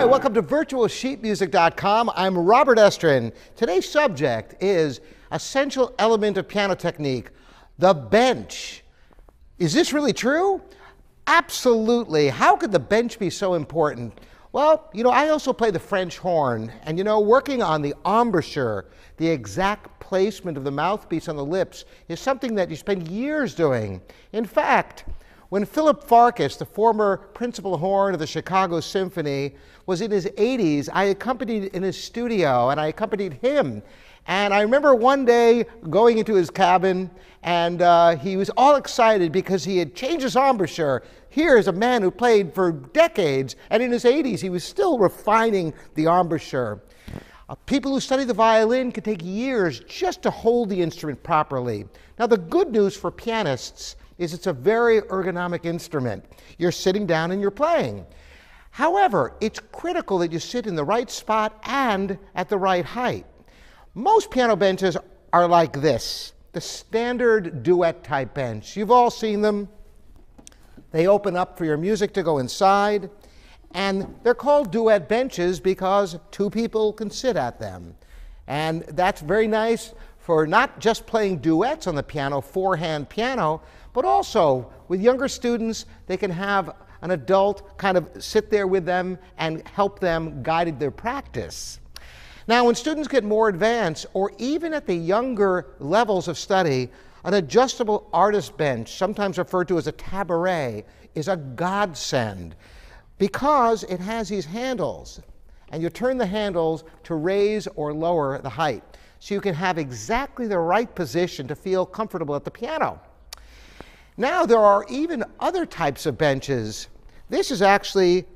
Hi, welcome to virtualsheetmusic.com. I'm Robert Estrin. Today's subject is essential element of piano technique, the bench. Is this really true? Absolutely. How could the bench be so important? Well, you know, I also play the French horn, and you know, working on the embouchure, the exact placement of the mouthpiece on the lips, is something that you spend years doing. In fact, when Philip Farkas, the former principal horn of the Chicago Symphony, was in his 80s, I accompanied in his studio and I accompanied him. And I remember one day going into his cabin and uh, he was all excited because he had changed his embouchure. Here is a man who played for decades, and in his 80s, he was still refining the embouchure. Uh, people who study the violin can take years just to hold the instrument properly. Now, the good news for pianists is it's a very ergonomic instrument. You're sitting down and you're playing. However, it's critical that you sit in the right spot and at the right height. Most piano benches are like this the standard duet type bench. You've all seen them. They open up for your music to go inside. And they're called duet benches because two people can sit at them. And that's very nice for not just playing duets on the piano, four hand piano, but also with younger students, they can have an adult kind of sit there with them and help them guide their practice. Now, when students get more advanced, or even at the younger levels of study, an adjustable artist bench, sometimes referred to as a tabouret, is a godsend because it has these handles. And you turn the handles to raise or lower the height. So you can have exactly the right position to feel comfortable at the piano. Now, there are even other types of benches. This is actually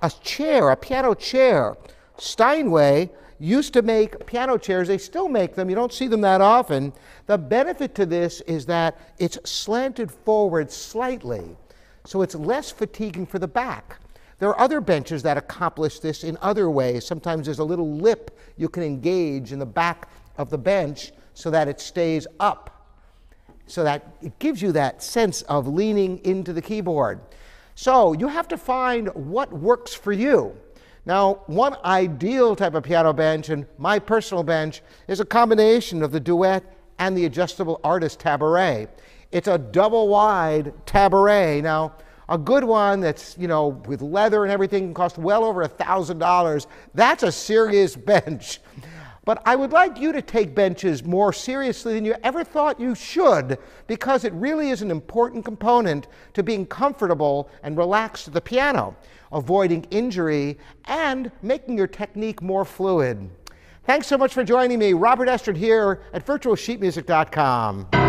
a chair, a piano chair. Steinway used to make piano chairs. They still make them. You don't see them that often. The benefit to this is that it's slanted forward slightly, so it's less fatiguing for the back. There are other benches that accomplish this in other ways. Sometimes there's a little lip you can engage in the back of the bench so that it stays up, so that it gives you that sense of leaning into the keyboard. So you have to find what works for you. Now, one ideal type of piano bench, and my personal bench, is a combination of the duet and the adjustable artist tabouret. It's a double wide tabouret. Now, a good one that's, you know, with leather and everything cost well over a $1,000. That's a serious bench. But I would like you to take benches more seriously than you ever thought you should because it really is an important component to being comfortable and relaxed at the piano, avoiding injury, and making your technique more fluid. Thanks so much for joining me. Robert Estrin here at virtualsheetmusic.com.